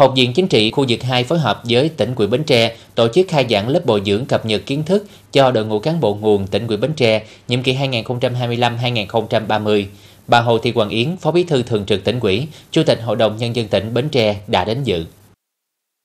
Học viện Chính trị khu vực 2 phối hợp với tỉnh ủy Bến Tre tổ chức khai giảng lớp bồi dưỡng cập nhật kiến thức cho đội ngũ cán bộ nguồn tỉnh ủy Bến Tre nhiệm kỳ 2025-2030. Bà Hồ Thị Hoàng Yến, Phó Bí thư Thường trực tỉnh ủy, Chủ tịch Hội đồng Nhân dân tỉnh Bến Tre đã đến dự.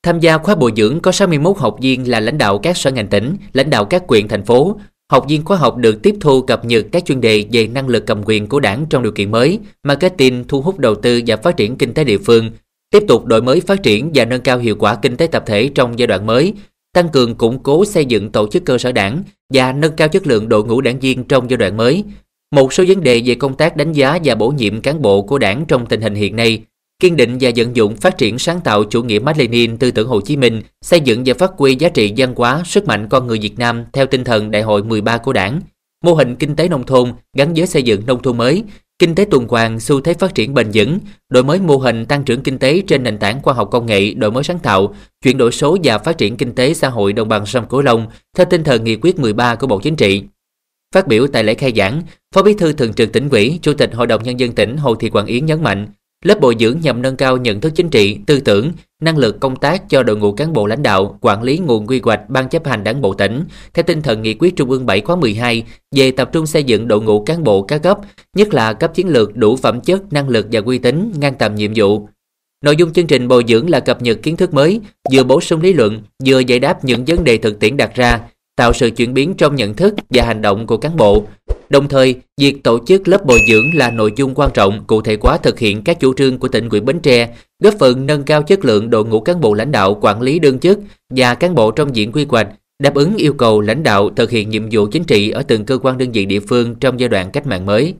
Tham gia khóa bồi dưỡng có 61 học viên là lãnh đạo các sở ngành tỉnh, lãnh đạo các quyện thành phố. Học viên khóa học được tiếp thu cập nhật các chuyên đề về năng lực cầm quyền của đảng trong điều kiện mới, marketing, thu hút đầu tư và phát triển kinh tế địa phương, tiếp tục đổi mới phát triển và nâng cao hiệu quả kinh tế tập thể trong giai đoạn mới, tăng cường củng cố xây dựng tổ chức cơ sở đảng và nâng cao chất lượng đội ngũ đảng viên trong giai đoạn mới. Một số vấn đề về công tác đánh giá và bổ nhiệm cán bộ của đảng trong tình hình hiện nay kiên định và vận dụng phát triển sáng tạo chủ nghĩa Mác Lênin tư tưởng Hồ Chí Minh, xây dựng và phát huy giá trị văn hóa, sức mạnh con người Việt Nam theo tinh thần Đại hội 13 của Đảng, mô hình kinh tế nông thôn gắn với xây dựng nông thôn mới, kinh tế tuần hoàn xu thế phát triển bền vững, đổi mới mô hình tăng trưởng kinh tế trên nền tảng khoa học công nghệ, đổi mới sáng tạo, chuyển đổi số và phát triển kinh tế xã hội đồng bằng sông Cửu Long theo tinh thần nghị quyết 13 của Bộ Chính trị. Phát biểu tại lễ khai giảng, Phó Bí thư Thường trực tỉnh ủy, Chủ tịch Hội đồng nhân dân tỉnh Hồ Thị Quảng Yến nhấn mạnh, Lớp bồi dưỡng nhằm nâng cao nhận thức chính trị, tư tưởng, năng lực công tác cho đội ngũ cán bộ lãnh đạo, quản lý nguồn quy hoạch ban chấp hành đảng bộ tỉnh theo tinh thần nghị quyết Trung ương 7 khóa 12 về tập trung xây dựng đội ngũ cán bộ các cấp, nhất là cấp chiến lược đủ phẩm chất, năng lực và uy tín ngang tầm nhiệm vụ. Nội dung chương trình bồi dưỡng là cập nhật kiến thức mới, vừa bổ sung lý luận, vừa giải đáp những vấn đề thực tiễn đặt ra, tạo sự chuyển biến trong nhận thức và hành động của cán bộ, Đồng thời, việc tổ chức lớp bồi dưỡng là nội dung quan trọng cụ thể hóa thực hiện các chủ trương của tỉnh ủy Bến Tre, góp phần nâng cao chất lượng đội ngũ cán bộ lãnh đạo quản lý đương chức và cán bộ trong diện quy hoạch, đáp ứng yêu cầu lãnh đạo thực hiện nhiệm vụ chính trị ở từng cơ quan đơn vị địa phương trong giai đoạn cách mạng mới.